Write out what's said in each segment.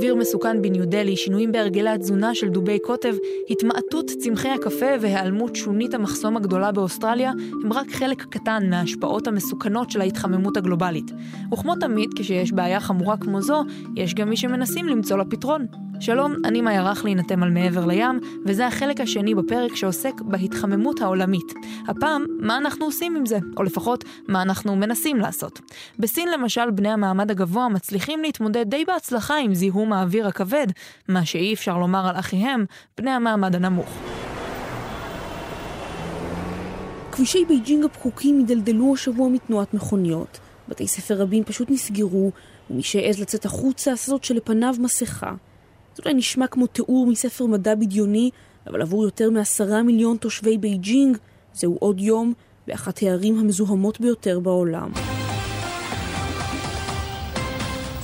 אוויר מסוכן בניו דלי, שינויים בהרגלי התזונה של דובי קוטב, התמעטות צמחי הקפה והיעלמות שונית המחסום הגדולה באוסטרליה הם רק חלק קטן מההשפעות המסוכנות של ההתחממות הגלובלית. וכמו תמיד, כשיש בעיה חמורה כמו זו, יש גם מי שמנסים למצוא לה פתרון. שלום, אני מאיה רכלי נתם על מעבר לים, וזה החלק השני בפרק שעוסק בהתחממות העולמית. הפעם, מה אנחנו עושים עם זה, או לפחות, מה אנחנו מנסים לעשות. בסין למשל, בני המעמד הגבוה מצליחים להתמודד די בהצלחה עם זיהום האוויר הכבד, מה שאי אפשר לומר על אחיהם, בני המעמד הנמוך. כבישי בייג'ינג הפקוקים הידלדלו השבוע מתנועת מכוניות. בתי ספר רבים פשוט נסגרו, ומי שהעז לצאת החוצה עשה זאת כשעל פניו מסכה. אולי נשמע כמו תיאור מספר מדע בדיוני, אבל עבור יותר מעשרה מיליון תושבי בייג'ינג, זהו עוד יום באחת הערים המזוהמות ביותר בעולם.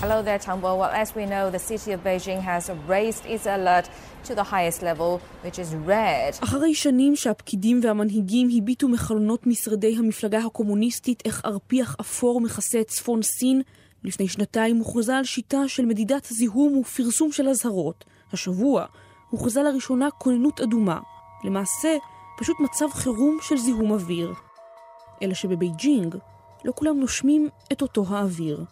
Hello there, Changbo. Well, as we know, the city of Beijing has raised its alert to the highest level, which is red. אחרי שנים שהפקידים והמנהיגים הביטו מחלונות משרדי המפלגה הקומוניסטית איך ארפיח אפור מכסה את צפון סין, לפני שנתיים הוכרזה על שיטה של מדידת זיהום ופרסום של אזהרות. השבוע הוכרזה לראשונה כוננות אדומה. למעשה, פשוט מצב חירום של זיהום אוויר. אלא שבבייג'ינג לא כולם נושמים את אותו האוויר.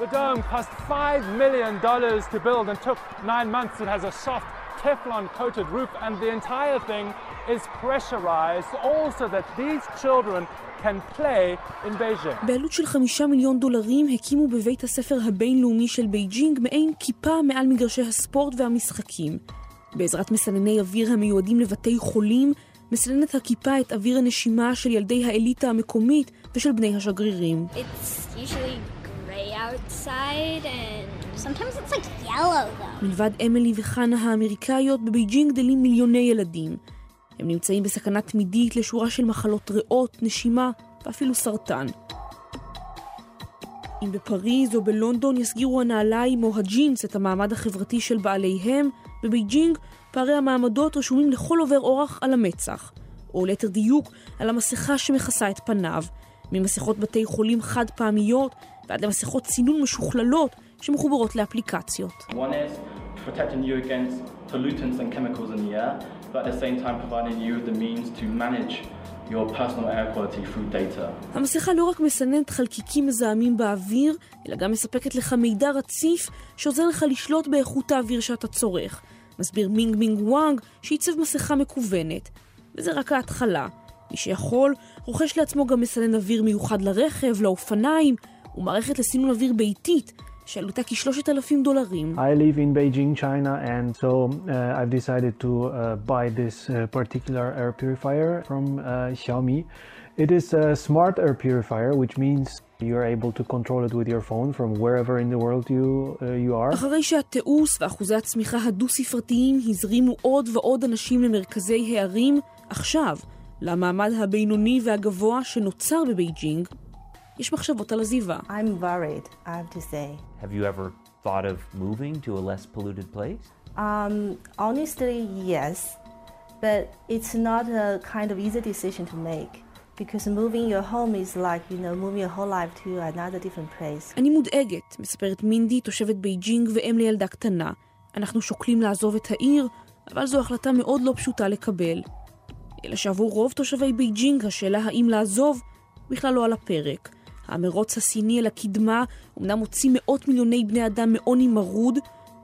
The dome cost $5 million to build and took nine months. It has a soft Teflon coated roof, and the entire thing is pressurized all so that these children can play in Beijing. בעלות של חמישה מיליון דולרים הקימו בבית הספר הבינלאומי של בייג'ינג מעין כיפה מעל מגרשי הספורט והמשחקים. בעזרת מסנני אוויר המיועדים לבתי חולים, מסננת הכיפה את אוויר הנשימה של ילדי האליטה המקומית ושל בני השגרירים. It's usually gray outside and like yellow. מלבד אמילי וחנה האמריקאיות, בבייג'ינג גדלים מיליוני ילדים. הם נמצאים בסכנה תמידית לשורה של מחלות ריאות, נשימה ואפילו סרטן. אם בפריז או בלונדון יסגירו הנעליים או הג'ינס את המעמד החברתי של בעליהם, בבייג'ינג פערי המעמדות רשומים לכל עובר אורח על המצח, או ליתר דיוק על המסכה שמכסה את פניו, ממסכות בתי חולים חד פעמיות ועד למסכות צינון משוכללות שמחוברות לאפליקציות. One is protecting you against pollutants and chemicals in the air, but at the same time providing you with the means to manage your personal air quality through data. המסכה לא רק מסננת חלקיקים מזהמים באוויר, אלא גם מספקת לך מידע רציף שעוזר לך לשלוט באיכות האוויר שאתה צורך. מסביר מינג מינג וואנג שעיצב מסכה מקוונת. וזה רק ההתחלה. מי שיכול, רוכש לעצמו גם מסנן אוויר מיוחד לרכב, לאופניים, ומערכת לסינון אוויר ביתית, שעלותה כ-3,000 דולרים. I live in Beijing, China, and so uh, I've decided to uh, buy this uh, particular air purifier from uh, Xiaomi. It is a smart air purifier, which means you're able to control it with your phone from wherever in the world you, uh, you are. אחרי שהתיעוש ואחוזי הצמיחה הדו-ספרתיים הזרימו עוד ועוד אנשים למרכזי הערים, עכשיו, למעמד הבינוני והגבוה שנוצר בבייג'ינג, יש מחשבות על עזיבה. I'm worried, I have to say. Have you ever thought of moving to a less polluted place? Um, honestly, yes, but it's not a kind of easy decision to make because moving your home is like, you know, moving your whole life to another different place. אני מודאגת, מספרת מינדי, תושבת בייג'ינג ואם לילדה קטנה. אנחנו שוקלים לעזוב את העיר, אבל זו החלטה מאוד לא פשוטה לקבל. אלא שעבור רוב תושבי בייג'ינג השאלה האם לעזוב בכלל לא על הפרק. המרוץ הסיני אל הקדמה אמנם הוציא מאות מיליוני בני אדם מעוני מרוד,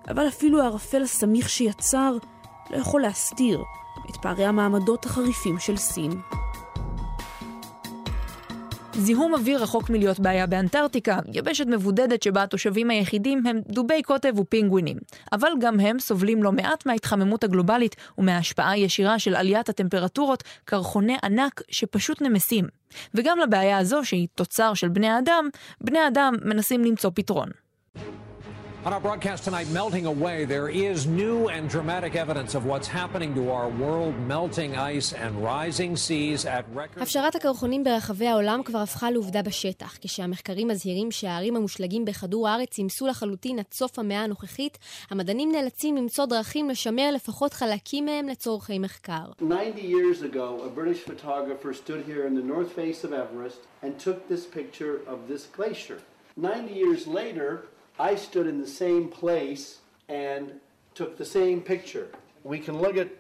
אבל אפילו הערפל הסמיך שיצר לא יכול להסתיר את פערי המעמדות החריפים של סין. זיהום אוויר רחוק מלהיות בעיה באנטארקטיקה, יבשת מבודדת שבה התושבים היחידים הם דובי קוטב ופינגווינים. אבל גם הם סובלים לא מעט מההתחממות הגלובלית ומההשפעה הישירה של עליית הטמפרטורות, קרחוני ענק שפשוט נמסים. וגם לבעיה הזו, שהיא תוצר של בני האדם, בני האדם מנסים למצוא פתרון. On our broadcast tonight, melting away, there is new and dramatic evidence of what's happening to our world, melting ice and rising seas at record... הפשרת הקרחונים ברחבי העולם כבר הפכה לעובדה בשטח, כשהמחקרים מזהירים שהערים המושלגים בכדור הארץ סימסו לחלוטין עד סוף המאה הנוכחית, המדענים נאלצים למצוא דרכים לשמר לפחות חלקים מהם לצורכי מחקר. 90 years ago, a British photographer stood here in the north face of Everest and took this picture of this glacier. 90 years later, I stood in the same place and took the same picture. We can look at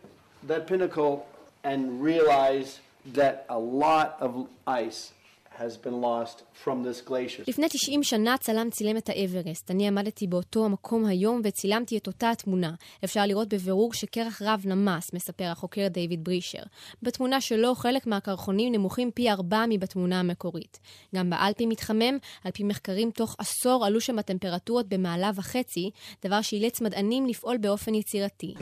that pinnacle and realize that a lot of ice has been lost from this glacier. לפני 90 שנה צלם צילם את האברסט. אני עמדתי באותו המקום היום וצילמתי את אותה התמונה. אפשר לראות בבירור שקרח רב נמס, מספר החוקר דיוויד ברישר. בתמונה שלו חלק מהקרחונים נמוכים פי ארבע מבתמונה המקורית. גם באלפים מתחמם, על פי מחקרים תוך עשור עלו שם הטמפרטורות במעלה וחצי, דבר שאילץ מדענים לפעול באופן יצירתי.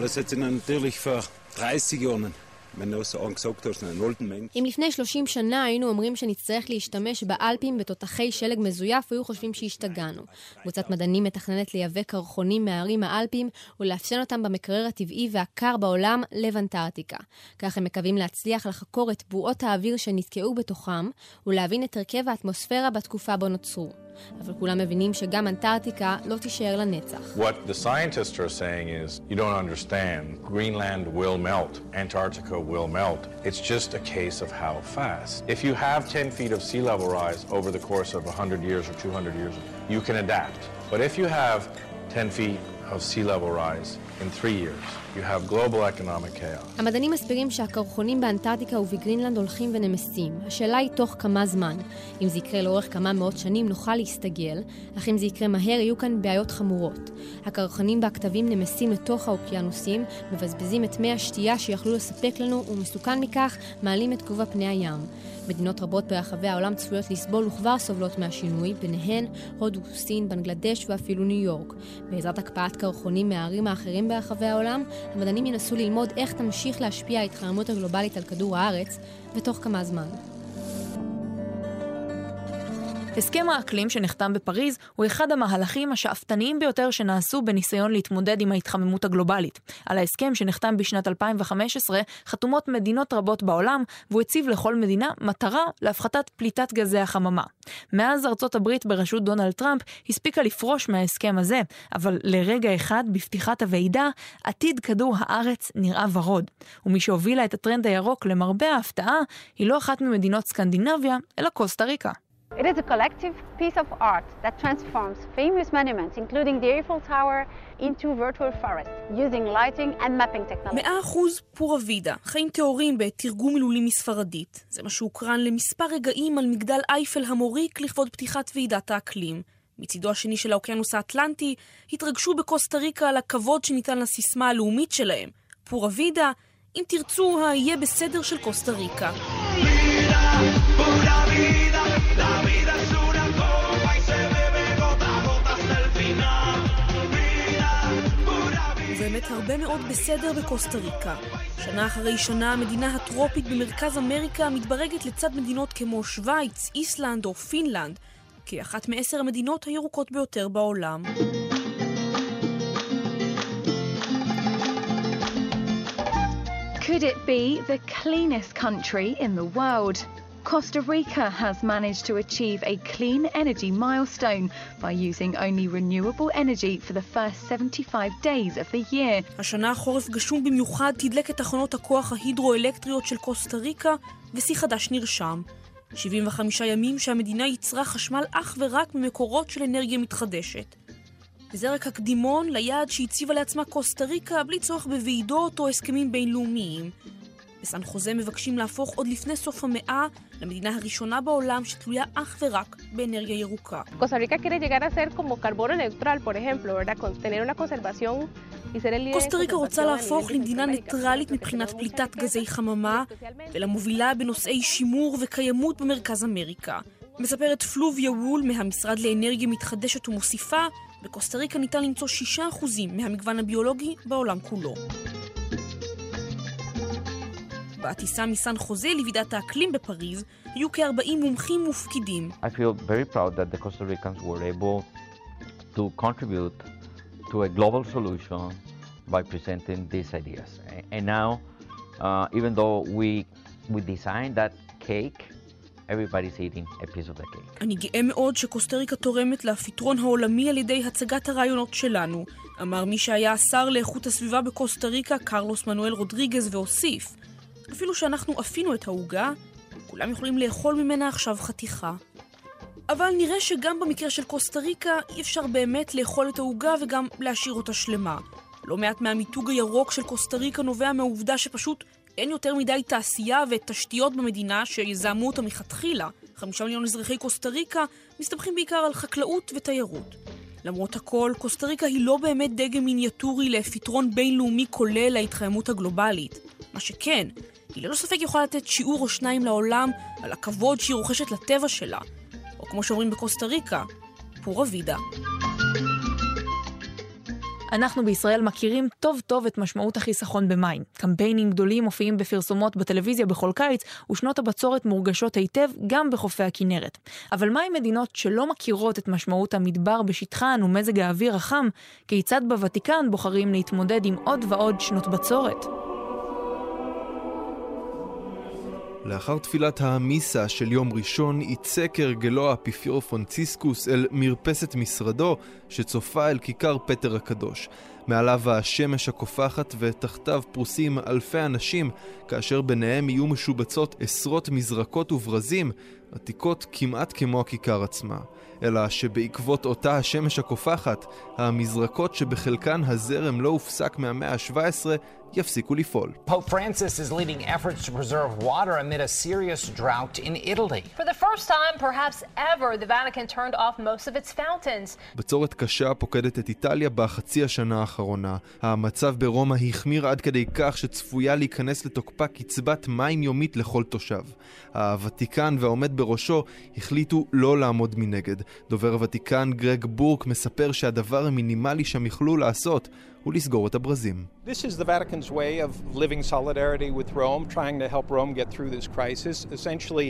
אם לפני 30 שנה היינו אומרים שנצטרך להשתמש באלפים בתותחי שלג מזויף, היו חושבים שהשתגענו. קבוצת מדענים מתכננת לייבא קרחונים מהערים האלפים ולאפסן אותם במקרר הטבעי והקר בעולם, לב אנטארקטיקה. כך הם מקווים להצליח לחקור את בועות האוויר שנתקעו בתוכם ולהבין את הרכב האטמוספירה בתקופה בו נוצרו. אבל כולם מבינים שגם אנטארקטיקה לא תישאר לנצח. What the scientists are saying is, you don't understand. Greenland will melt. Antarctica will melt. It's just a case of how fast. If you have 10 feet of sea level rise over the course of 100 years or 200 years, you can adapt. But if you have 10 feet of sea level rise המדענים מסבירים שהקרחונים באנטארקטיקה ובגרינלנד הולכים ונמסים. השאלה היא תוך כמה זמן. אם זה יקרה לאורך כמה מאות שנים נוכל להסתגל, אך אם זה יקרה מהר יהיו כאן בעיות חמורות. הקרחונים והכתבים נמסים לתוך האוקיינוסים, מבזבזים את מי השתייה שיכלו לספק לנו, ומסוכן מכך, מעלים את גובה פני הים. מדינות רבות ברחבי העולם צפויות לסבול וכבר סובלות מהשינוי, ביניהן הודו, סין, בנגלדש ואפילו ניו יורק. בעזרת הקפאת קרחונים מהערים האחרים ברחבי העולם, המדענים ינסו ללמוד איך תמשיך להשפיע ההתחממות הגלובלית על כדור הארץ, ותוך כמה זמן. הסכם האקלים שנחתם בפריז הוא אחד המהלכים השאפתניים ביותר שנעשו בניסיון להתמודד עם ההתחממות הגלובלית. על ההסכם שנחתם בשנת 2015 חתומות מדינות רבות בעולם, והוא הציב לכל מדינה מטרה להפחתת פליטת גזי החממה. מאז ארצות הברית בראשות דונלד טראמפ הספיקה לפרוש מההסכם הזה, אבל לרגע אחד בפתיחת הוועידה, עתיד כדור הארץ נראה ורוד. ומי שהובילה את הטרנד הירוק למרבה ההפתעה, היא לא אחת ממדינות סקנדינביה, אלא קוסטה ריקה. It is a collective piece of art that transforms famous monuments, including the Eiffel Tower, into virtual forest, using lighting and mapping technology. מאה אחוז פורה וידה, חיים טהורים בתרגום מילולי מספרדית. זה מה שהוקרן למספר רגעים על מגדל אייפל המוריק לכבוד פתיחת ועידת האקלים. מצידו השני של האוקיינוס האטלנטי התרגשו בקוסטה ריקה על הכבוד שניתן לסיסמה הלאומית שלהם. Pura Vida, אם תרצו, ה"יהיה בסדר" של קוסטה ריקה. ובאמת הרבה מאוד בסדר בקוסטה ריקה. שנה אחרי שנה המדינה הטרופית במרכז אמריקה מתברגת לצד מדינות כמו שווייץ, איסלנד או פינלנד, כאחת מעשר המדינות הירוקות ביותר בעולם. Could it be the cleanest country in the world? Costa Rica has managed to achieve a clean energy milestone by using only renewable energy for the first 75 days of the year. השנה חורף גשום במיוחד תדלק את תחנות הכוח ההידרואלקטריות של קוסטה ריקה, ושיא חדש נרשם. 75 ימים שהמדינה ייצרה חשמל אך ורק ממקורות של אנרגיה מתחדשת. וזה רק הקדימון ליעד שהציבה לעצמה קוסטה ריקה בלי צורך בוועידות או הסכמים בינלאומיים. בסן חוזה מבקשים להפוך עוד לפני סוף המאה למדינה הראשונה בעולם שתלויה אך ורק באנרגיה ירוקה. קוסטה ריקה רוצה להפוך למדינה ניטרלית מבחינת פליטת גזי חממה ולמובילה בנושאי שימור וקיימות במרכז אמריקה. מספרת פלוביה וול מהמשרד לאנרגיה מתחדשת ומוסיפה, בקוסטה ריקה ניתן למצוא 6% מהמגוון הביולוגי בעולם כולו. בטיסה מסן חוזה לוועידת האקלים בפריז היו כ-40 מומחים מופקידים. I feel very proud that the Costa Ricans were able to contribute to a global solution by presenting these ideas. And now, uh, even though we, we designed that cake, everybody's eating a piece of the cake. אני גאה מאוד שקוסטה ריקה תורמת לפתרון העולמי על ידי הצגת הרעיונות שלנו, אמר מי שהיה השר לאיכות הסביבה בקוסטה ריקה, קרלוס מנואל רודריגז, והוסיף אפילו שאנחנו אפינו את העוגה, כולם יכולים לאכול ממנה עכשיו חתיכה. אבל נראה שגם במקרה של קוסטה ריקה אי אפשר באמת לאכול את העוגה וגם להשאיר אותה שלמה. לא מעט מהמיתוג הירוק של קוסטה ריקה נובע מהעובדה שפשוט אין יותר מדי תעשייה ותשתיות במדינה שיזהמו אותה מלכתחילה. חמישה מיליון אזרחי קוסטה ריקה מסתמכים בעיקר על חקלאות ותיירות. למרות הכל, קוסטה ריקה היא לא באמת דגם מיניאטורי לפתרון בינלאומי כולל להתחממות הגלובלית. מה שכן, היא ללא ספק יכולה לתת שיעור או שניים לעולם על הכבוד שהיא רוכשת לטבע שלה. או כמו שאומרים בקוסטה ריקה, פורה וידה. אנחנו בישראל מכירים טוב טוב את משמעות החיסכון במים. קמפיינים גדולים מופיעים בפרסומות בטלוויזיה בכל קיץ, ושנות הבצורת מורגשות היטב גם בחופי הכנרת. אבל מה עם מדינות שלא מכירות את משמעות המדבר בשטחן ומזג האוויר החם? כיצד בוותיקן בוחרים להתמודד עם עוד ועוד שנות בצורת? לאחר תפילת המיסה של יום ראשון, יצא כהרגלו האפיפיור פרנציסקוס אל מרפסת משרדו, שצופה אל כיכר פטר הקדוש. מעליו השמש הקופחת ותחתיו פרוסים אלפי אנשים, כאשר ביניהם יהיו משובצות עשרות מזרקות וברזים, עתיקות כמעט כמו הכיכר עצמה. אלא שבעקבות אותה השמש הקופחת, המזרקות שבחלקן הזרם לא הופסק מהמאה ה-17 יפסיקו לפעול. Pope Francis is leading efforts to preserve water amid a serious drought in Italy. For the first time, perhaps ever, the Vatican turned off most of its fountains. בצורת קשה פוקדת את איטליה בחצי השנה האחרונה. המצב ברומא החמיר עד כדי כך שצפויה להיכנס לתוקפה קצבת מים יומית לכל תושב. הוותיקן והעומד בראשו החליטו לא לעמוד מנגד. דובר הוותיקן גרג בורק מספר שהדבר המינימלי שהם יכלו לעשות הוא לסגור את הברזים. This is the Vatican's way of living solidarity with Rome, trying to help Rome get through this crisis. Essentially,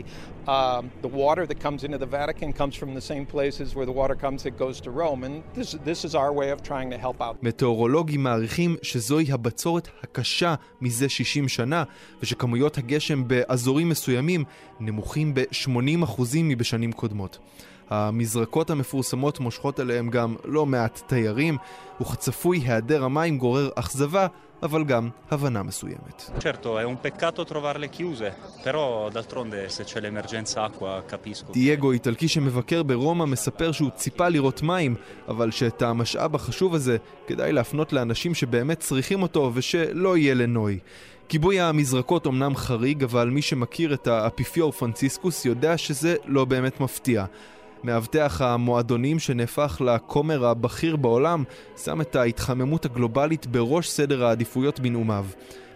um, the water that comes into the Vatican comes from the same places where the water comes that goes to Rome, and this, this is our way of trying to help out. מטאורולוגים מעריכים שזוהי הבצורת הקשה מזה 60 שנה, ושכמויות הגשם באזורים מסוימים נמוכים ב-80% מבשנים קודמות. המזרקות המפורסמות מושכות אליהם גם לא מעט תיירים, וכצפוי היעדר המים גורר אכזבה, אבל גם הבנה מסוימת. דייגו, איטלקי שמבקר ברומא, מספר שהוא ציפה לראות מים, אבל שאת המשאב החשוב הזה כדאי להפנות לאנשים שבאמת צריכים אותו ושלא יהיה לנוי. כיבוי המזרקות אמנם חריג, אבל מי שמכיר את האפיפיור פרנציסקוס יודע שזה לא באמת מפתיע. מאבטח המועדונים שנהפך לכומר הבכיר בעולם, שם את ההתחממות הגלובלית בראש סדר העדיפויות בנאומיו.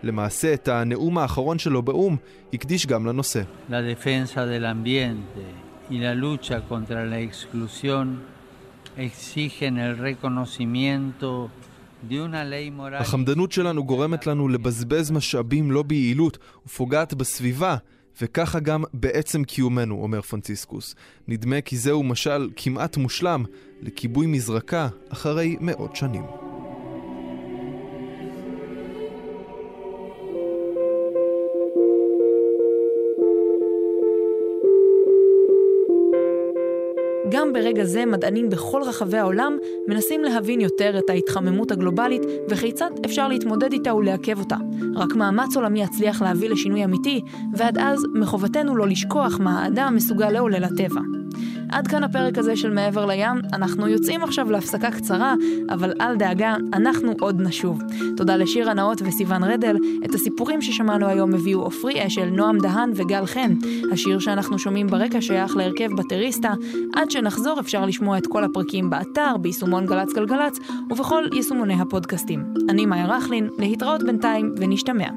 למעשה, את הנאום האחרון שלו באו"ם הקדיש גם לנושא. החמדנות שלנו גורמת לנו לבזבז משאבים לא ביעילות ופוגעת בסביבה, וככה גם בעצם קיומנו, אומר פרנציסקוס. נדמה כי זהו משל כמעט מושלם לכיבוי מזרקה אחרי מאות שנים. גם ברגע זה מדענים בכל רחבי העולם מנסים להבין יותר את ההתחממות הגלובלית וכיצד אפשר להתמודד איתה ולעכב אותה. רק מאמץ עולמי יצליח להביא לשינוי אמיתי, ועד אז מחובתנו לא לשכוח מה האדם מסוגל לעולל לטבע. עד כאן הפרק הזה של מעבר לים. אנחנו יוצאים עכשיו להפסקה קצרה, אבל אל דאגה, אנחנו עוד נשוב. תודה לשירה נאות וסיון רדל. את הסיפורים ששמענו היום הביאו עופרי אשל, נועם דהן וגל חן. השיר שאנחנו שומעים ברקע שייך להרכב בטריסטה. עד שנחזור אפשר לשמוע את כל הפרקים באתר, ביישומון גל"צ גלגלצ ובכל יישומוני הפודקאסטים. אני מאיה רכלין, להתראות בינתיים ונשתמע.